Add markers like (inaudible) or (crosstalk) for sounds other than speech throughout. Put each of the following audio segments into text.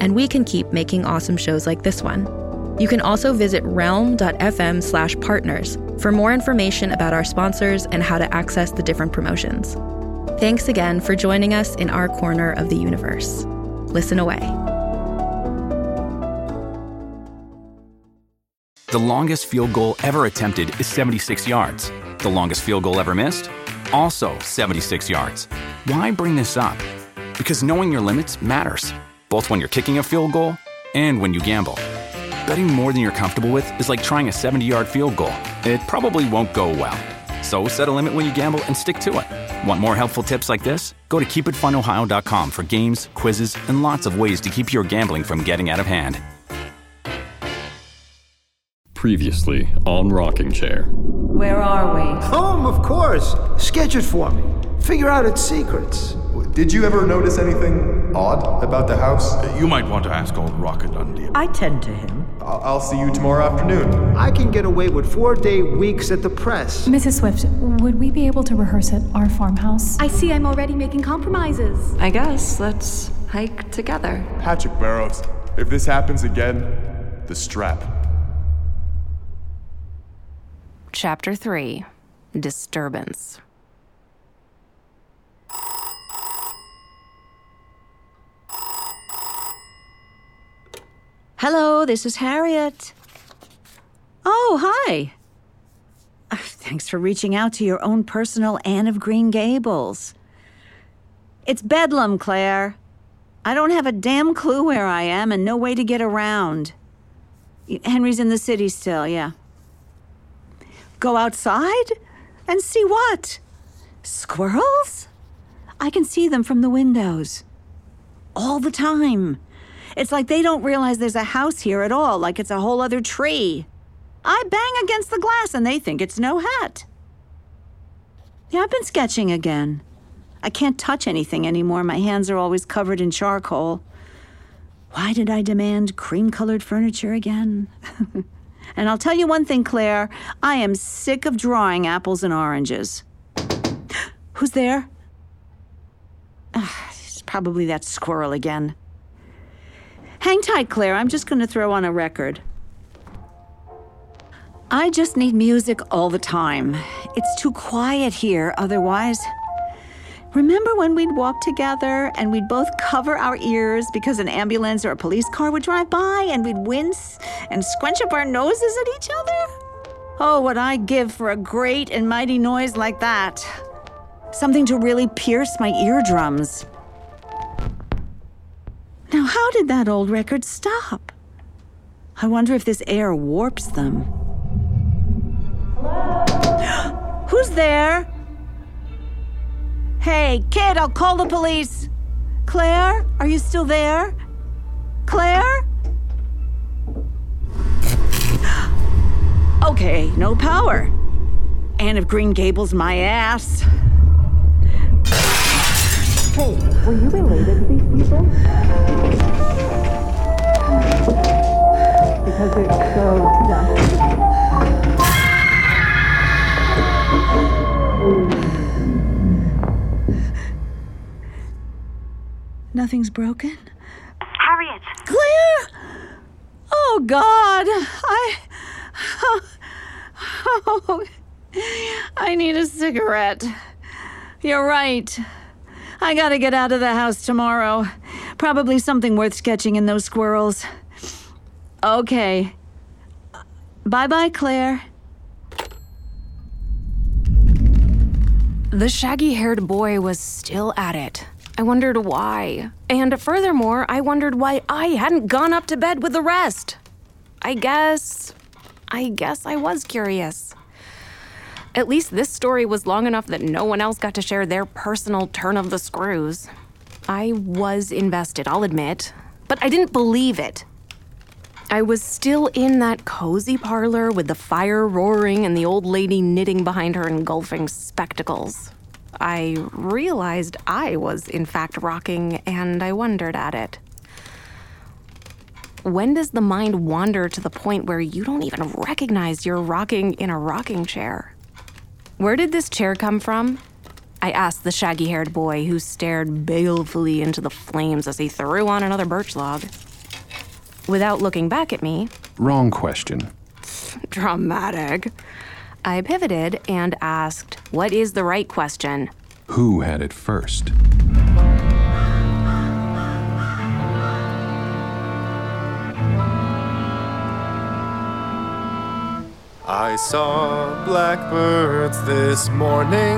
and we can keep making awesome shows like this one. You can also visit realm.fm slash partners for more information about our sponsors and how to access the different promotions. Thanks again for joining us in our corner of the universe. Listen away. The longest field goal ever attempted is 76 yards. The longest field goal ever missed? Also 76 yards. Why bring this up? Because knowing your limits matters both when you're kicking a field goal and when you gamble. Betting more than you're comfortable with is like trying a 70 yard field goal. It probably won't go well. So set a limit when you gamble and stick to it. Want more helpful tips like this? Go to keepitfunohio.com for games, quizzes, and lots of ways to keep your gambling from getting out of hand. Previously on Rocking Chair. Where are we? Home, of course. Sketch it for me. Figure out its secrets. Did you ever notice anything odd about the house? You might want to ask old Rocket Dundee. I tend to him. I'll, I'll see you tomorrow afternoon. I can get away with four day weeks at the press. Mrs. Swift, would we be able to rehearse at our farmhouse? I see I'm already making compromises. I guess let's hike together. Patrick Barrows, if this happens again, the strap. Chapter 3 Disturbance. Hello, this is Harriet. Oh, hi. Uh, thanks for reaching out to your own personal Anne of Green Gables. It's bedlam, Claire. I don't have a damn clue where I am and no way to get around. Henry's in the city still, yeah. Go outside? And see what? Squirrels? I can see them from the windows. All the time. It's like they don't realize there's a house here at all, like it's a whole other tree. I bang against the glass and they think it's no hat. Yeah, I've been sketching again. I can't touch anything anymore. My hands are always covered in charcoal. Why did I demand cream colored furniture again? (laughs) and I'll tell you one thing, Claire I am sick of drawing apples and oranges. (gasps) Who's there? it's (sighs) probably that squirrel again. Hang tight, Claire. I'm just going to throw on a record. I just need music all the time. It's too quiet here otherwise. Remember when we'd walk together and we'd both cover our ears because an ambulance or a police car would drive by and we'd wince and scrunch up our noses at each other? Oh, what I'd give for a great and mighty noise like that. Something to really pierce my eardrums. Now, how did that old record stop? I wonder if this air warps them. (gasps) Who's there? Hey, kid, I'll call the police. Claire, are you still there? Claire? (gasps) okay, no power. Anne of Green Gables, my ass. Hey, were you related to these people? Because it's so dusty. Nothing's broken? Harriet! Claire! Oh, God! I. Oh, (laughs) I need a cigarette. You're right. I gotta get out of the house tomorrow. Probably something worth sketching in those squirrels. Okay. Bye bye, Claire. The shaggy haired boy was still at it. I wondered why. And furthermore, I wondered why I hadn't gone up to bed with the rest. I guess. I guess I was curious. At least this story was long enough that no one else got to share their personal turn of the screws. I was invested, I'll admit, but I didn't believe it. I was still in that cozy parlor with the fire roaring and the old lady knitting behind her engulfing spectacles. I realized I was, in fact, rocking, and I wondered at it. When does the mind wander to the point where you don't even recognize you're rocking in a rocking chair? Where did this chair come from? I asked the shaggy haired boy who stared balefully into the flames as he threw on another birch log. Without looking back at me, Wrong question. dramatic, I pivoted and asked, What is the right question? Who had it first? I saw blackbirds this morning.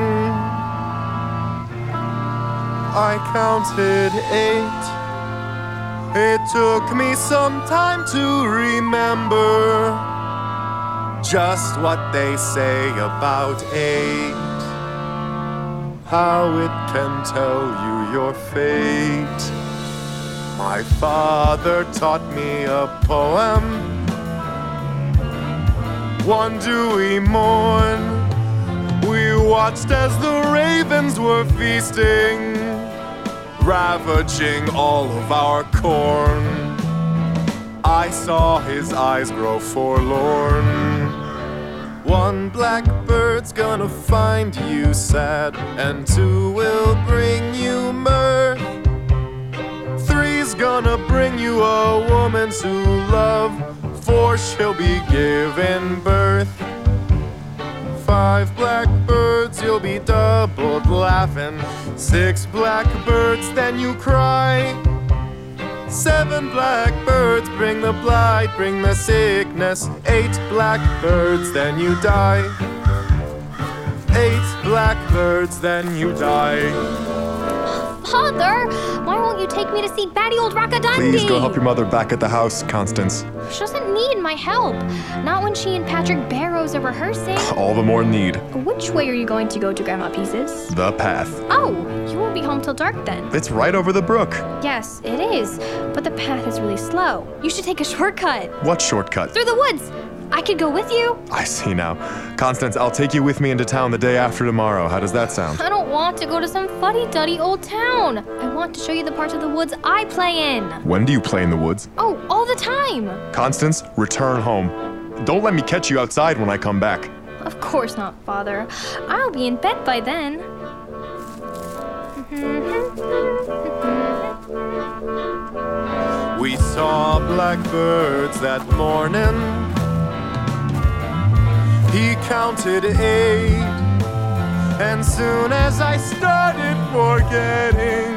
I counted eight. It took me some time to remember just what they say about eight. How it can tell you your fate. My father taught me a poem. One dewy morn, we watched as the ravens were feasting, ravaging all of our corn. I saw his eyes grow forlorn. One blackbird's gonna find you sad, and two will bring you mirth. Three's gonna bring you a woman to love, four she'll be giving birth. Five blackbirds, you'll be doubled laughing. Six blackbirds, then you cry. Seven blackbirds bring the blight, bring the sickness. Eight blackbirds, then you die. Eight blackbirds, then you die. Father, why won't you take me to see batty old Rockadundy? Please go help your mother back at the house, Constance. She doesn't need my help. Not when she and Patrick Barrows are rehearsing. All the more need. Which way are you going to go to Grandma Pease's? The path. Oh, you won't be home till dark then. It's right over the brook. Yes, it is. But the path is really slow. You should take a shortcut. What shortcut? Through the woods. I could go with you. I see now. Constance, I'll take you with me into town the day after tomorrow. How does that sound? I don't want to go to some fuddy-duddy old town. I want to show you the parts of the woods I play in. When do you play in the woods? Oh, all the time. Constance, return home. Don't let me catch you outside when I come back. Of course not, Father. I'll be in bed by then. We saw blackbirds that morning. He counted eight, and soon as I started forgetting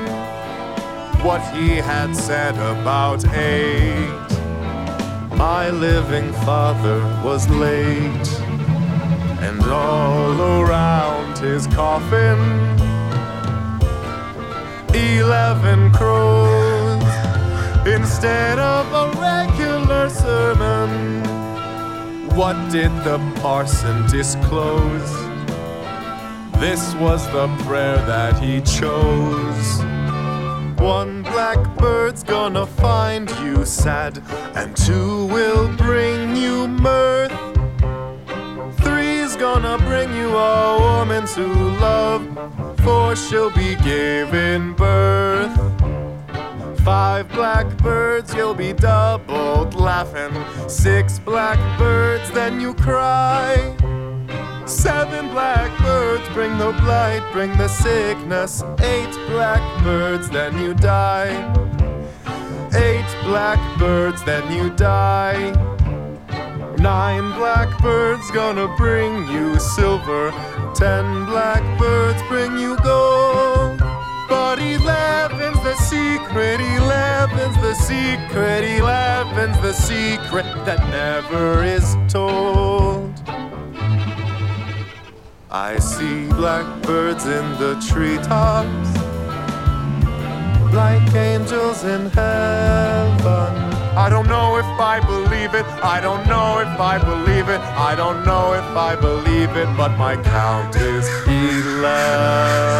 what he had said about eight, my living father was late, and all around his coffin, eleven crows. Instead of What did the parson disclose? This was the prayer that he chose. One blackbird's gonna find you sad, and two will bring you mirth. Three's gonna bring you a woman to love, four she'll be giving birth. Five blackbirds, you'll be doubled laughing. Six blackbirds, then you cry. Seven blackbirds bring the blight, bring the sickness. Eight blackbirds, then you die. Eight blackbirds, then you die. Nine blackbirds gonna bring you silver. Ten blackbirds bring you gold. But eleven's the secret, eleven's the secret, eleven's the secret that never is told. I see blackbirds in the treetops, like angels in heaven. I don't know if I believe it, I don't know if I believe it, I don't know if I believe it, but my count is eleven.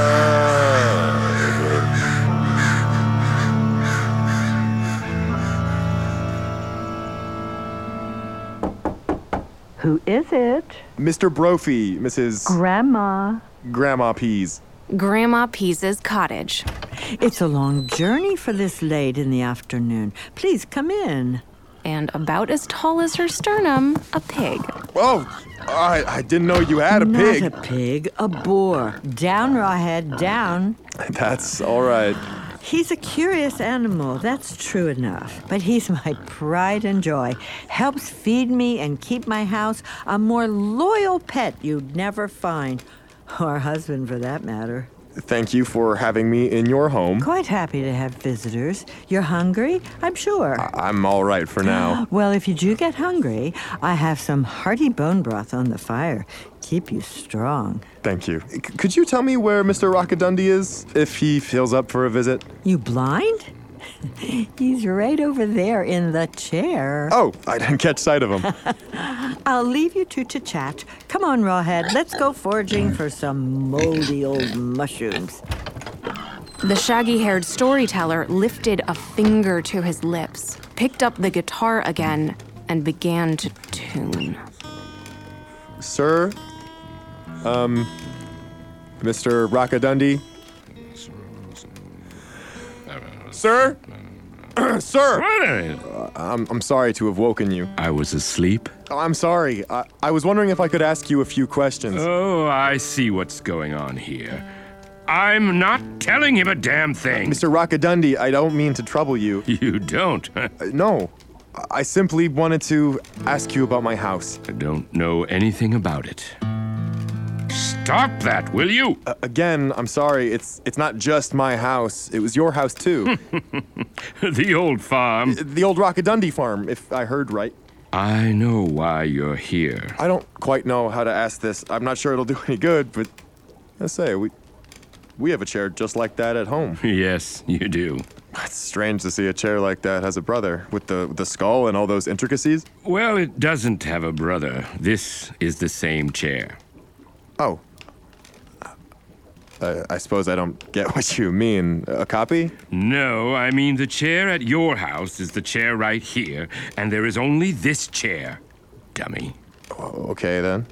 Who is it? Mr. Brophy, Mrs. Grandma. Grandma Pease. Grandma Pease's cottage. It's a long journey for this late in the afternoon. Please come in. And about as tall as her sternum, a pig. Oh, I, I didn't know you had a Not pig. a pig, a boar. Down, Rawhead, down. That's all right. He's a curious animal, that's true enough. But he's (laughs) my pride and joy. Helps feed me and keep my house a more loyal pet you'd never find. Or husband, for that matter. Thank you for having me in your home. Quite happy to have visitors. You're hungry? I'm sure. I- I'm all right for now. (gasps) Well, if you do get hungry, I have some hearty bone broth on the fire. Keep you strong. Thank you. C- could you tell me where Mr. Rockadundi is if he feels up for a visit? You blind? (laughs) He's right over there in the chair. Oh, I didn't catch sight of him. (laughs) I'll leave you two to chat. Come on, Rawhead. Let's go foraging for some moldy old mushrooms. The shaggy haired storyteller lifted a finger to his lips, picked up the guitar again, and began to tune. Sir? Um, Mr. Rockadundi? Sir? (clears throat) Sir! Uh, I'm, I'm sorry to have woken you. I was asleep. Oh, I'm sorry. I, I was wondering if I could ask you a few questions. Oh, I see what's going on here. I'm not telling him a damn thing. Mr. Rockadundi, I don't mean to trouble you. (laughs) You don't? Uh, no. I simply wanted to ask you about my house. I don't know anything about it. Stop that, will you? Uh, again, I'm sorry. It's it's not just my house. It was your house too. (laughs) the old farm. The old Rockadundi farm, if I heard right. I know why you're here. I don't quite know how to ask this. I'm not sure it'll do any good, but let's say we we have a chair just like that at home. (laughs) Yes, you do. It's strange to see a chair like that has a brother with the the skull and all those intricacies. Well, it doesn't have a brother. This is the same chair. Oh. Uh, I suppose I don't get (laughs) what you mean. A copy? No, I mean the chair at your house is the chair right here, and there is only this chair. Dummy. Okay then.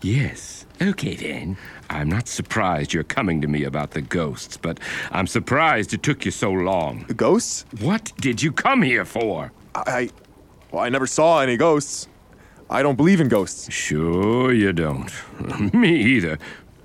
Yes. Okay then. I'm not surprised you're coming to me about the ghosts, but I'm surprised it took you so long. Ghosts? What did you come here for? I. Well, I never saw any ghosts. I don't believe in ghosts. Sure you don't. (laughs) me either.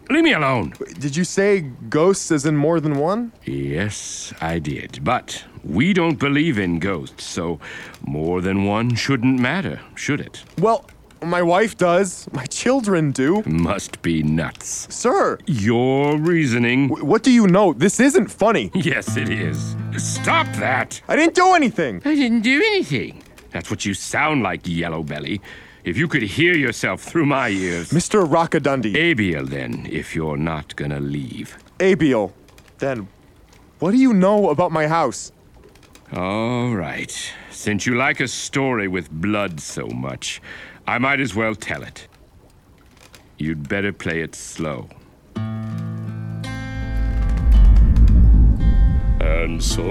Leave me alone. Did you say ghosts as in more than one? Yes, I did. But we don't believe in ghosts, so more than one shouldn't matter, should it? Well, my wife does. My children do. Must be nuts. Sir! Your reasoning. W- what do you know? This isn't funny. (laughs) Yes, it is. Stop that! I didn't do anything! I didn't do anything. That's what you sound like, Yellow Belly. If you could hear yourself through my ears. Mr. Rockadundi. Abiel, then, if you're not gonna leave. Abiel. Then, what do you know about my house? All right. Since you like a story with blood so much, I might as well tell it. You'd better play it slow. And so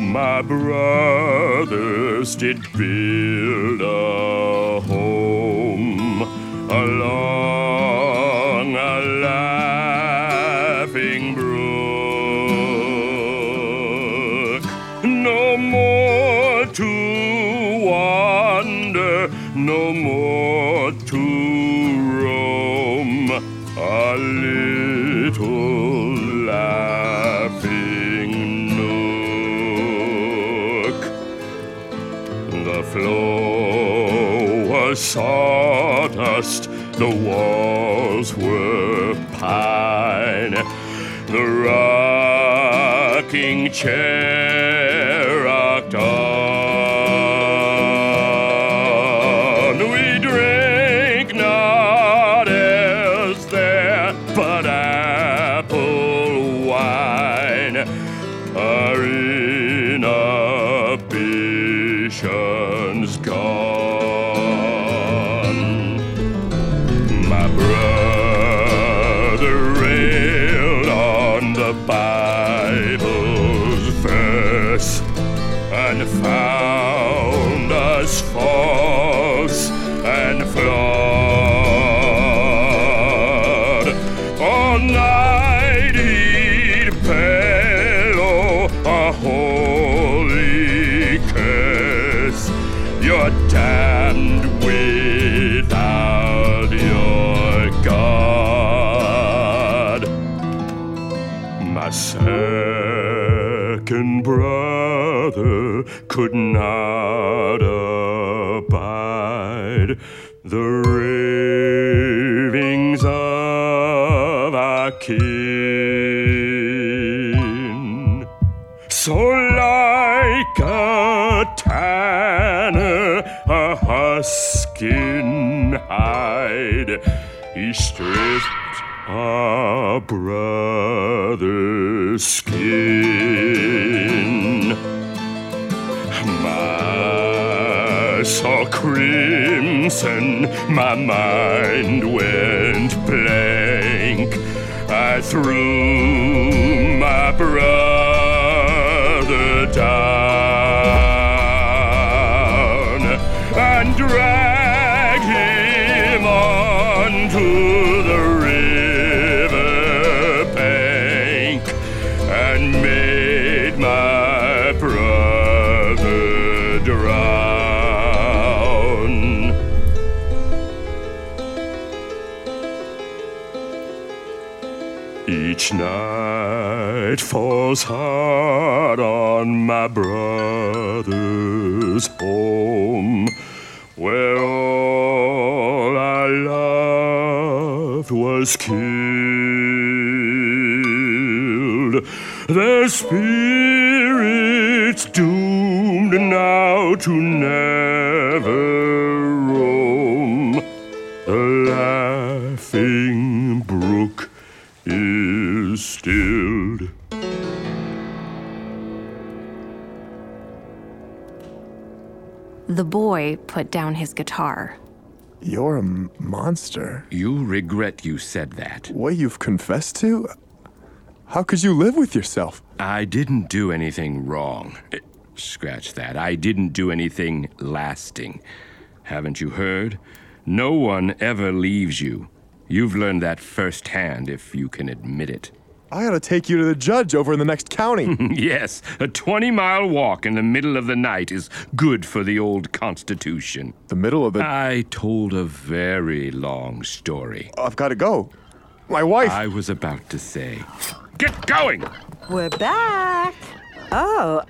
my brothers did build a home along a laughing brook. No more to wander, no more sawdust, the walls were pine, the rocking chair could not abide the ravings of our kin. So, like a tanner, a huskin hide, he stripped our brother's skin. My saw crimson, my mind went blank. I threw my brother night falls hard on my brother's home, where all I loved was killed. Their spirits doomed now to never The boy put down his guitar. You're a m- monster. You regret you said that. What you've confessed to? How could you live with yourself? I didn't do anything wrong. Eh, Scratch that. I didn't do anything lasting. Haven't you heard? No one ever leaves you. You've learned that firsthand, if you can admit it. I gotta take you to the judge over in the next county. (laughs) yes, a 20 mile walk in the middle of the night is good for the old Constitution. The middle of the. I told a very long story. I've gotta go. My wife. I was about to say, Get going! We're back. Oh.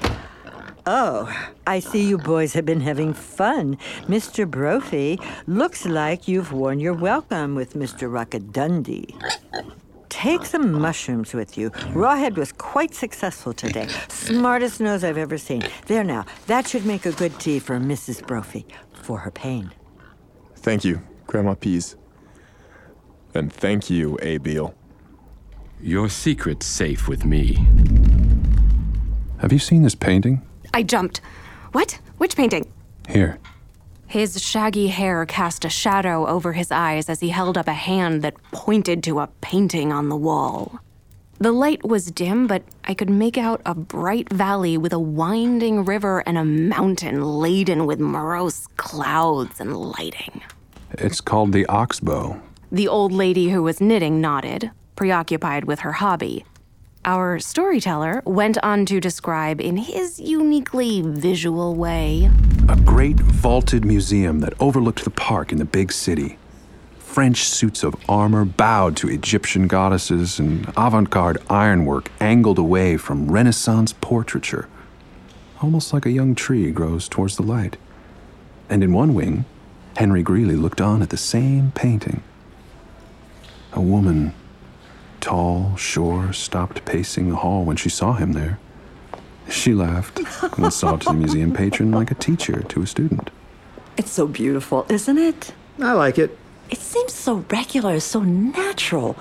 Oh, I see you boys have been having fun. Mr. Brophy, looks like you've worn your welcome with Mr. Rockadundy. Take some mushrooms with you. Rawhead was quite successful today. Smartest nose I've ever seen. There now, that should make a good tea for Mrs. Brophy for her pain. Thank you, Grandma Pease. And thank you, Abiel. Your secret's safe with me. Have you seen this painting? I jumped. What? Which painting? Here. His shaggy hair cast a shadow over his eyes as he held up a hand that pointed to a painting on the wall. The light was dim, but I could make out a bright valley with a winding river and a mountain laden with morose clouds and lighting. It's called the Oxbow. The old lady who was knitting nodded, preoccupied with her hobby. Our storyteller went on to describe in his uniquely visual way A great vaulted museum that overlooked the park in the big city. French suits of armor bowed to Egyptian goddesses and avant garde ironwork angled away from Renaissance portraiture. Almost like a young tree grows towards the light. And in one wing, Henry Greeley looked on at the same painting. A woman, tall, sure, stopped pacing the hall when she saw him there. She laughed and saw to the museum patron like a teacher to a student. It's so beautiful, isn't it? I like it. It seems so regular, so natural.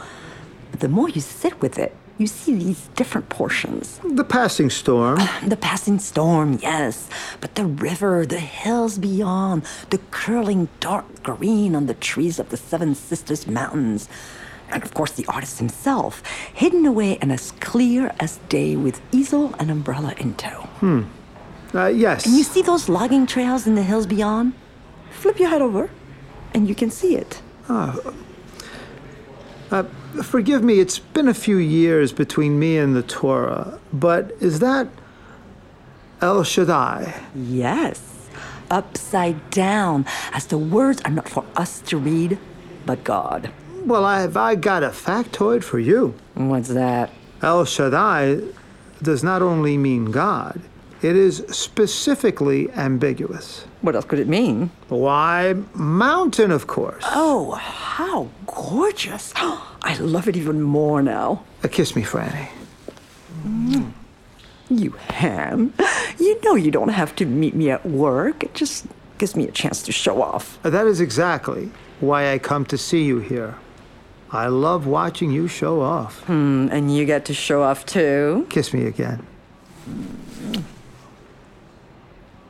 But the more you sit with it, you see these different portions. The passing storm. Ah, the passing storm, yes. But the river, the hills beyond, the curling dark green on the trees of the Seven Sisters Mountains. And of course, the artist himself, hidden away and as clear as day with easel and umbrella in tow. Hmm. Uh, yes. And you see those logging trails in the hills beyond? Flip your head over, and you can see it. Ah. Uh, forgive me, it's been a few years between me and the Torah, but is that El Shaddai? Yes, upside down, as the words are not for us to read, but God. Well, I've I got a factoid for you. What's that? El Shaddai does not only mean God, it is specifically ambiguous. What else could it mean? Why, mountain, of course. Oh, how gorgeous. (gasps) I love it even more now. Uh, kiss me, Franny. Mm. You ham. You know you don't have to meet me at work. It just gives me a chance to show off. That is exactly why I come to see you here. I love watching you show off. Hmm, and you get to show off too? Kiss me again.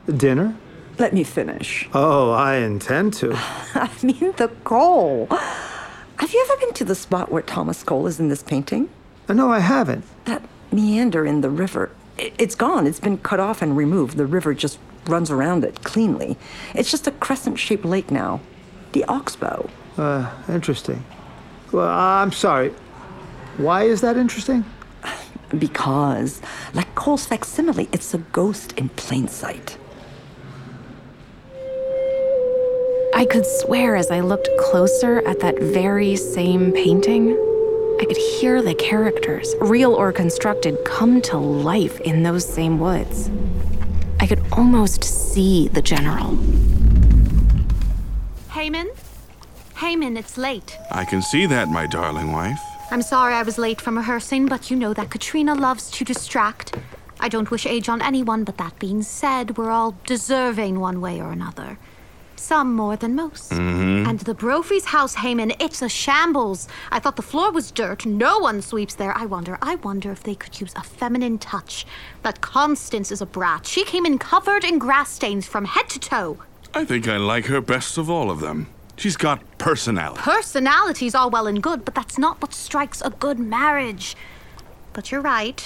Dinner? Let me finish. Oh, I intend to. (laughs) I mean, the goal. Have you ever been to the spot where Thomas Cole is in this painting? Uh, no, I haven't. That meander in the river. It's gone. It's been cut off and removed. The river just runs around it cleanly. It's just a crescent shaped lake now. The Oxbow. Uh, interesting. Well, I'm sorry. Why is that interesting? Because, like Cole's facsimile, it's a ghost in plain sight. I could swear as I looked closer at that very same painting, I could hear the characters, real or constructed, come to life in those same woods. I could almost see the general. Heyman? Heyman, it's late. I can see that, my darling wife. I'm sorry I was late from rehearsing, but you know that Katrina loves to distract. I don't wish age on anyone, but that being said, we're all deserving one way or another. Some more than most. Mm-hmm. And the Brophy's house, Heyman, it's a shambles. I thought the floor was dirt. No one sweeps there. I wonder, I wonder if they could use a feminine touch. That Constance is a brat. She came in covered in grass stains from head to toe. I think I like her best of all of them. She's got personality. Personality's all well and good, but that's not what strikes a good marriage. But you're right.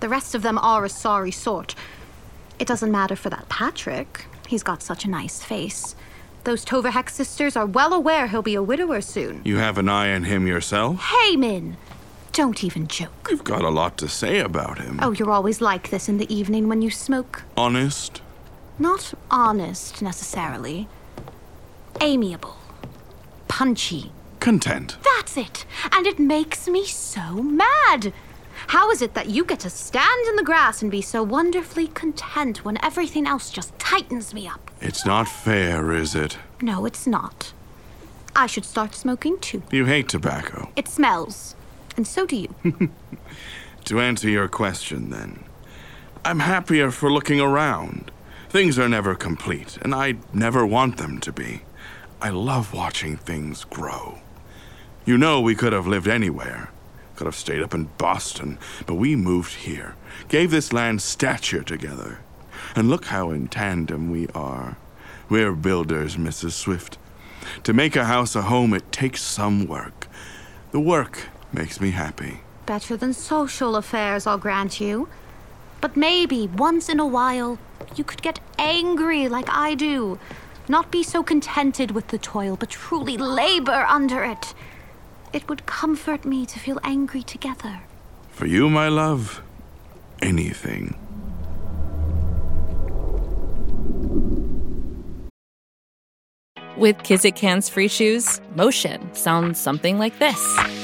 The rest of them are a sorry sort. It doesn't matter for that Patrick. He's got such a nice face. Those Toverhex sisters are well aware he'll be a widower soon. You have an eye on him yourself? Heyman! Don't even joke. You've got a lot to say about him. Oh, you're always like this in the evening when you smoke. Honest? Not honest, necessarily. Amiable. Punchy. Content. That's it! And it makes me so mad! How is it that you get to stand in the grass and be so wonderfully content when everything else just tightens me up? It's not fair, is it? No, it's not. I should start smoking too. You hate tobacco. It smells. And so do you. (laughs) to answer your question, then, I'm happier for looking around. Things are never complete, and I never want them to be. I love watching things grow. You know, we could have lived anywhere. Could have stayed up in Boston, but we moved here, gave this land stature together. And look how in tandem we are. We're builders, Mrs. Swift. To make a house a home, it takes some work. The work makes me happy. Better than social affairs, I'll grant you. But maybe once in a while, you could get angry like I do. Not be so contented with the toil, but truly labor under it. It would comfort me to feel angry together. For you, my love, anything. With Kizik hands free shoes, motion sounds something like this.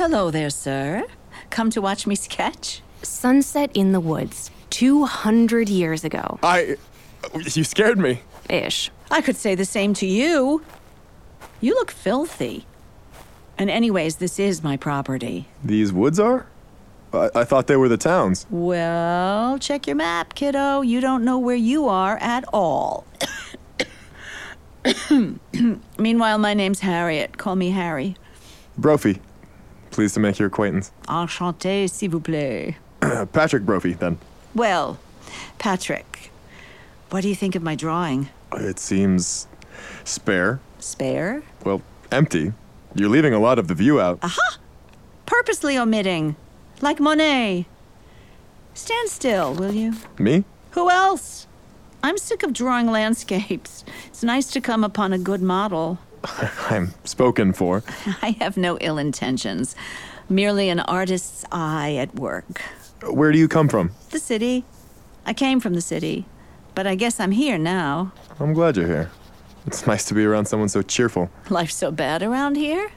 Hello there, sir. Come to watch me sketch? Sunset in the woods, 200 years ago. I. You scared me. Ish. I could say the same to you. You look filthy. And, anyways, this is my property. These woods are? I, I thought they were the towns. Well, check your map, kiddo. You don't know where you are at all. (coughs) (coughs) Meanwhile, my name's Harriet. Call me Harry. Brophy. Pleased to make your acquaintance. Enchanté, s'il vous plaît. (clears throat) Patrick Brophy, then. Well, Patrick, what do you think of my drawing? It seems spare. Spare? Well, empty. You're leaving a lot of the view out. Aha! Purposely omitting. Like Monet. Stand still, will you? Me? Who else? I'm sick of drawing landscapes. It's nice to come upon a good model. (laughs) I'm spoken for. (laughs) I have no ill intentions, merely an artist's eye at work. Where do you come from? The city. I came from the city, but I guess I'm here now. I'm glad you're here. It's nice to be around someone so cheerful. Life's so bad around here?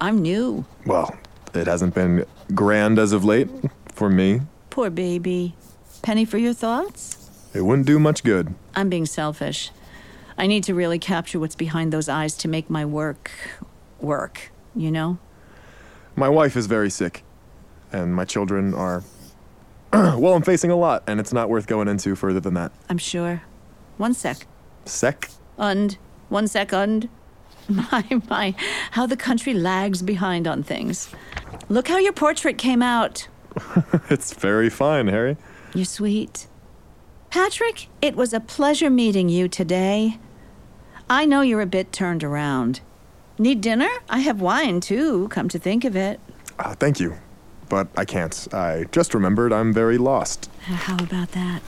I'm new. Well, it hasn't been grand as of late, for me. Poor baby. Penny for your thoughts? It wouldn't do much good. I'm being selfish. I need to really capture what's behind those eyes to make my work work, you know? My wife is very sick, and my children are. (clears throat) well, I'm facing a lot, and it's not worth going into further than that. I'm sure. One sec. Sec? Und. One second. (laughs) My, my, how the country lags behind on things. Look how your portrait came out. (laughs) it's very fine, Harry. You're sweet. Patrick, it was a pleasure meeting you today. I know you're a bit turned around. Need dinner? I have wine too, come to think of it. Uh, thank you. But I can't. I just remembered I'm very lost. How about that?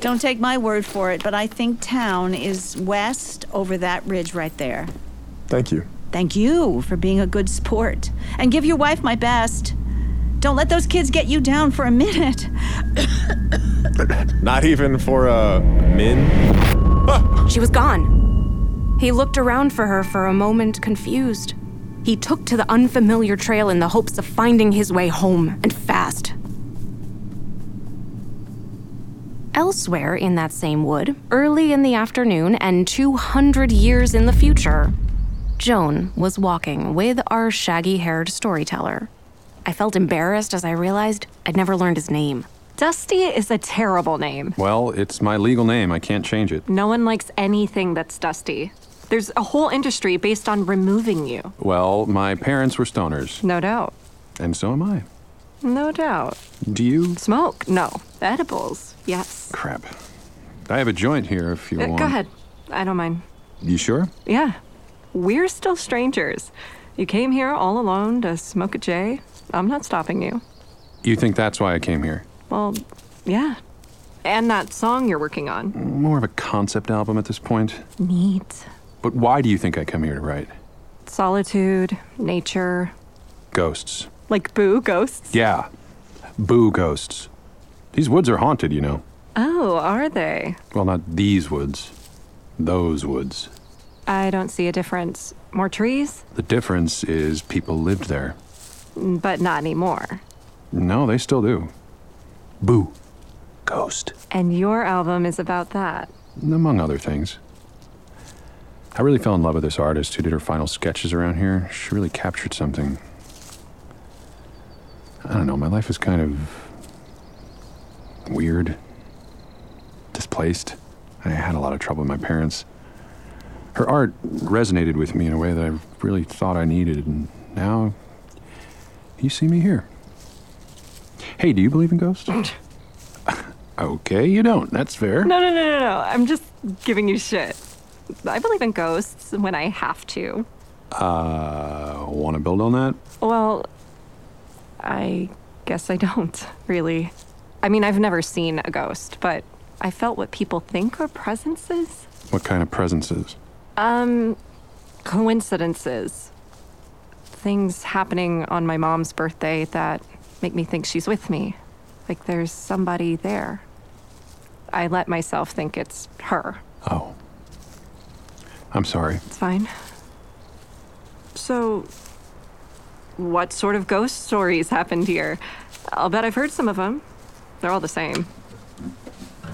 Don't take my word for it, but I think town is west over that ridge right there. Thank you. Thank you for being a good sport. And give your wife my best. Don't let those kids get you down for a minute. (coughs) Not even for a min? She was gone. He looked around for her for a moment, confused. He took to the unfamiliar trail in the hopes of finding his way home, and fast. Elsewhere in that same wood, early in the afternoon and 200 years in the future, Joan was walking with our shaggy haired storyteller. I felt embarrassed as I realized I'd never learned his name. Dusty is a terrible name. Well, it's my legal name. I can't change it. No one likes anything that's dusty. There's a whole industry based on removing you. Well, my parents were stoners, No doubt. and so am I. No doubt. Do you? Smoke? No. Edibles? Yes. Crap. I have a joint here if you Uh, want. go ahead. I don't mind. You sure? Yeah. We're still strangers. You came here all alone to smoke a J. I'm not stopping you. You think that's why I came here? Well, yeah. And that song you're working on. More of a concept album at this point. Neat. But why do you think I come here to write? Solitude, nature, Ghosts. like boo ghosts. Yeah. Boo ghosts. These woods are haunted, you know. Oh, are they? Well, not these woods. Those woods. I don't see a difference. More trees? The difference is people lived there. But not anymore. No, they still do. Boo. Ghost. And your album is about that. Among other things. I really fell in love with this artist who did her final sketches around here. She really captured something. I don't know, my life is kind of weird, displaced. I had a lot of trouble with my parents. Her art resonated with me in a way that I really thought I needed, and now you see me here. Hey, do you believe in ghosts? (laughs) okay, you don't. That's fair. No, no, no, no, no. I'm just giving you shit. I believe in ghosts when I have to. Uh, want to build on that? Well, I guess I don't, (laughs) really. I mean, I've never seen a ghost, but I felt what people think are presences. What kind of presences? Um, coincidences. Things happening on my mom's birthday that make me think she's with me. Like there's somebody there. I let myself think it's her. Oh. I'm sorry. It's fine. So, what sort of ghost stories happened here. I'll bet I've heard some of them. They're all the same.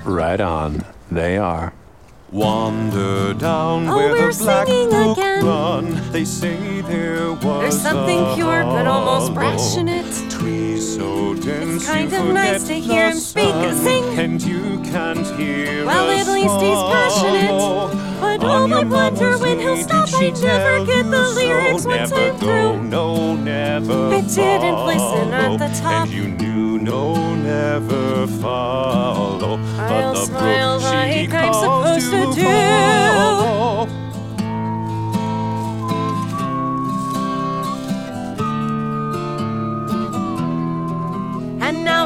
Right on. They are. Wander down Oh, where we're the black singing brook again. run. They say there was There's something a pure but almost hollow brash in it. Dense kind of nice to hear him speak and sing. and you can't hear Well, at least he's passionate. But oh, I your wonder when he'll stop. I never get the you so? lyrics once I'm through. no, never It didn't listen at the top. And you knew no, never follow. but I'll the smile like I'm supposed to do. follow.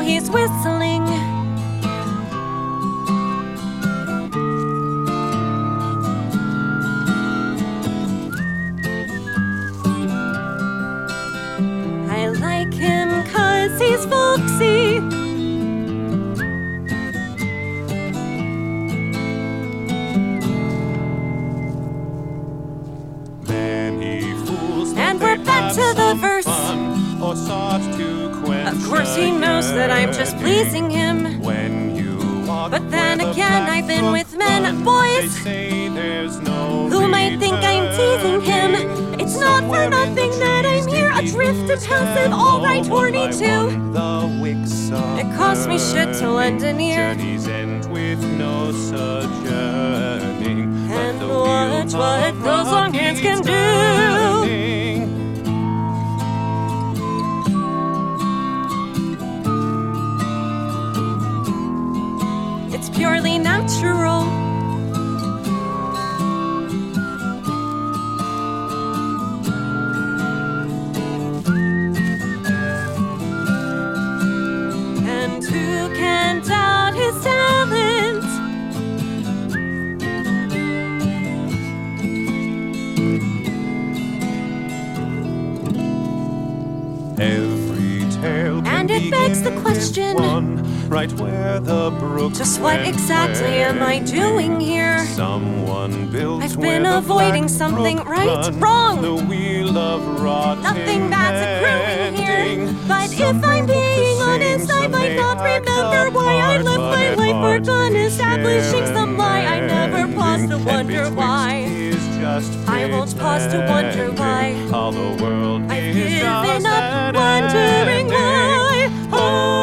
He's whistling. Course, he knows that I'm just pleasing him. When you walk But then again, I've been with men, runs, boys, they say there's no who might think I'm teasing him. It's not for nothing that I'm here, adrift and passive, alright, horny too. It cost me shit to lend an ear. End with no. And but the watch what those long hands can do. Natural. And who can doubt his talent? Every tale And it begs the question right where the brook Just what exactly am I doing here? Someone built I've been avoiding something, right? runs, Wrong. The wheel of rotting Nothing bad's accruing here. But if I'm being honest, I some might not remember why I left my life on establishing some lie. I never an pause to wonder why. I won't pause to wonder why. All the world I've given up wondering why. What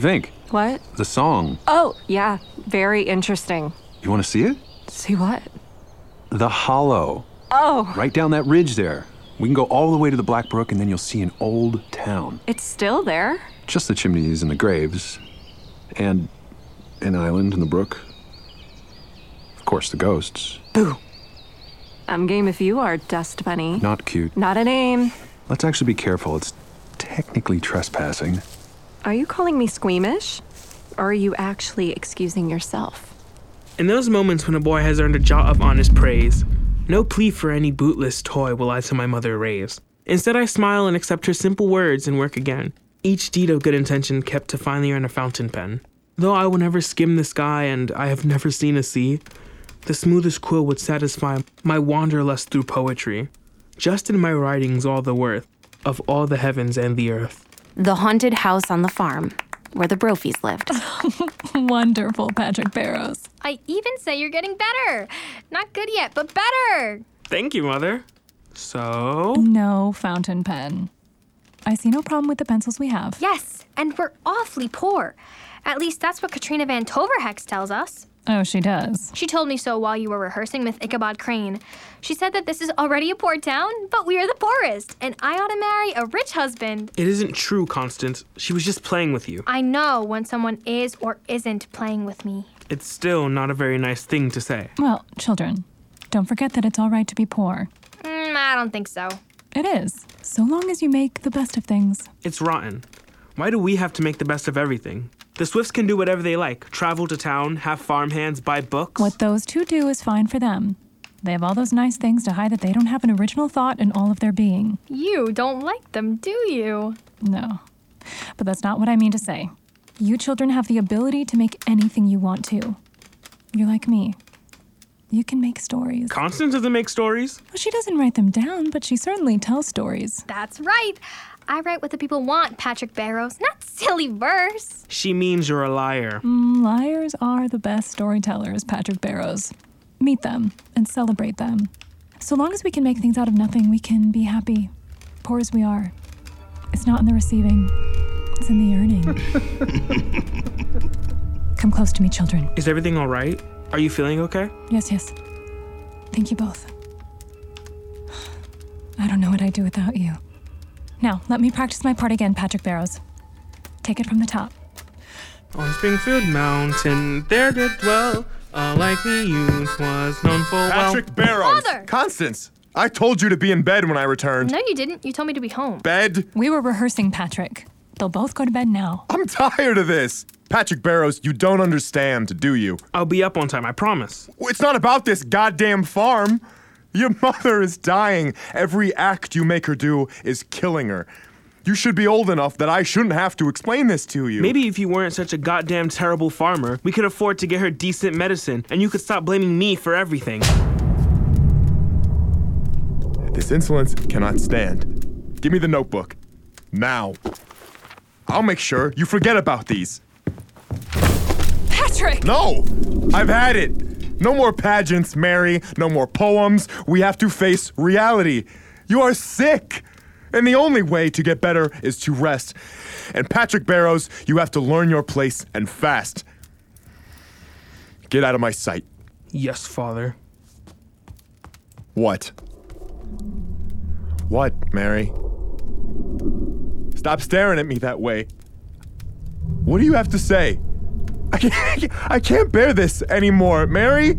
you think? What? The song. Oh, yeah. Very interesting. You want to see it? See what? The Hollow. Oh, Right down that ridge there. We can go all the way to the Black Brook, and then you'll see an old town. it's still there? Just the chimneys and the graves. And an island in the brook. Of course, the ghosts. Boo. I'm game if you are, Dust Bunny. Not cute. Not a name. Let's actually be careful. It's technically trespassing. Are you calling me squeamish? Or are you actually excusing yourself? In those moments when a boy has earned a jot of honest praise, no plea for any bootless toy will I to my mother raise. Instead, I smile and accept her simple words and work again, each deed of good intention kept to finally earn a fountain pen. Though I will never skim the sky and I have never seen a sea, the smoothest quill would satisfy my wanderlust through poetry. Just in my writings all the worth of all the heavens and the earth. The haunted house on the farm where the Brophies lived. (laughs) Wonderful, Patrick Barrows. I even say you're getting better. Not good yet, but better. Thank you, Mother. So, No fountain pen. I see no problem with the pencils we have. Yes, and we're awfully poor. At least that's what Katrina Van Toverhex tells us. Oh, she does. She told me so while you were rehearsing with Ichabod Crane. She said that this is already a poor town, but we are the poorest, and I ought to marry a rich husband. it isn't true, Constance. She was just playing with you. I know when someone is or isn't playing with me. It's still not a very nice thing to say. Well, children, don't forget that it's all right to be poor. Mm, I don't think so. It is, so long as you make the best of things. It's rotten. Why do we have to make the best of everything? The Swifts can do whatever they like travel to town, have farmhands, buy books. What those two do is fine for them. They have all those nice things to hide that they don't have an original thought in all of their being. You don't like them, do you? No. But that's not what I mean to say. You children have the ability to make anything you want to. You're like me. You can make stories. Constance doesn't make stories. Well, she doesn't write them down, but she certainly tells stories. That's right. I write what the people want, Patrick Barrows, not silly verse. She means you're a liar. Mm, liars are the best storytellers, Patrick Barrows. Meet them and celebrate them. So long as we can make things out of nothing, we can be happy, poor as we are. It's not in the receiving, it's in the earning. (laughs) Come close to me, children. Is everything all right? Are you feeling okay? Yes, yes. Thank you both. I don't know what I'd do without you. Now, let me practice my part again, Patrick Barrows. Take it from the top. On Springfield Mountain, there did dwell a likely youth was known for Patrick Barrows. Father! Constance, I told you to be in bed when I returned. No, you didn't. You told me to be home. Bed? We were rehearsing, Patrick. They'll both go to bed now. I'm tired of this. Patrick Barrows, you don't understand, do you? I'll be up on time, I promise. It's not about this goddamn farm. Your mother is dying. Every act you make her do is killing her. You should be old enough that I shouldn't have to explain this to you. Maybe if you weren't such a goddamn terrible farmer, we could afford to get her decent medicine, and you could stop blaming me for everything. This insolence cannot stand. Give me the notebook. Now. I'll make sure you forget about these. Patrick! No! I've had it! No more pageants, Mary. No more poems. We have to face reality. You are sick! And the only way to get better is to rest. And Patrick Barrows, you have to learn your place and fast. Get out of my sight. Yes, father. What? What, Mary? Stop staring at me that way. What do you have to say? I can't, I can't bear this anymore. Mary,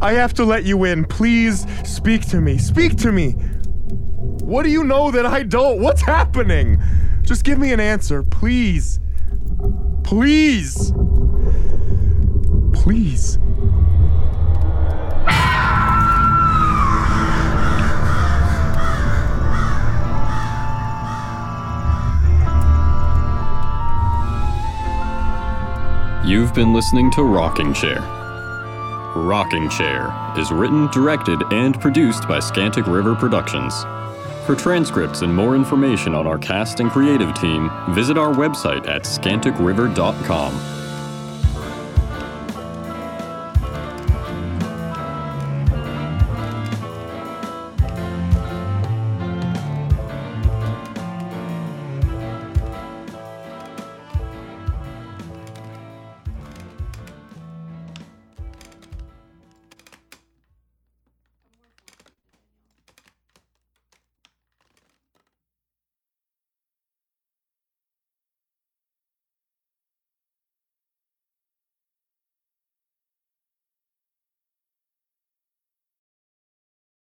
I have to let you in. Please speak to me. Speak to me. What do you know that I don't? What's happening? Just give me an answer, please. Please. Please. You've been listening to Rocking Chair. Rocking Chair is written, directed, and produced by Scantic River Productions. For transcripts and more information on our cast and creative team, visit our website at scanticriver.com.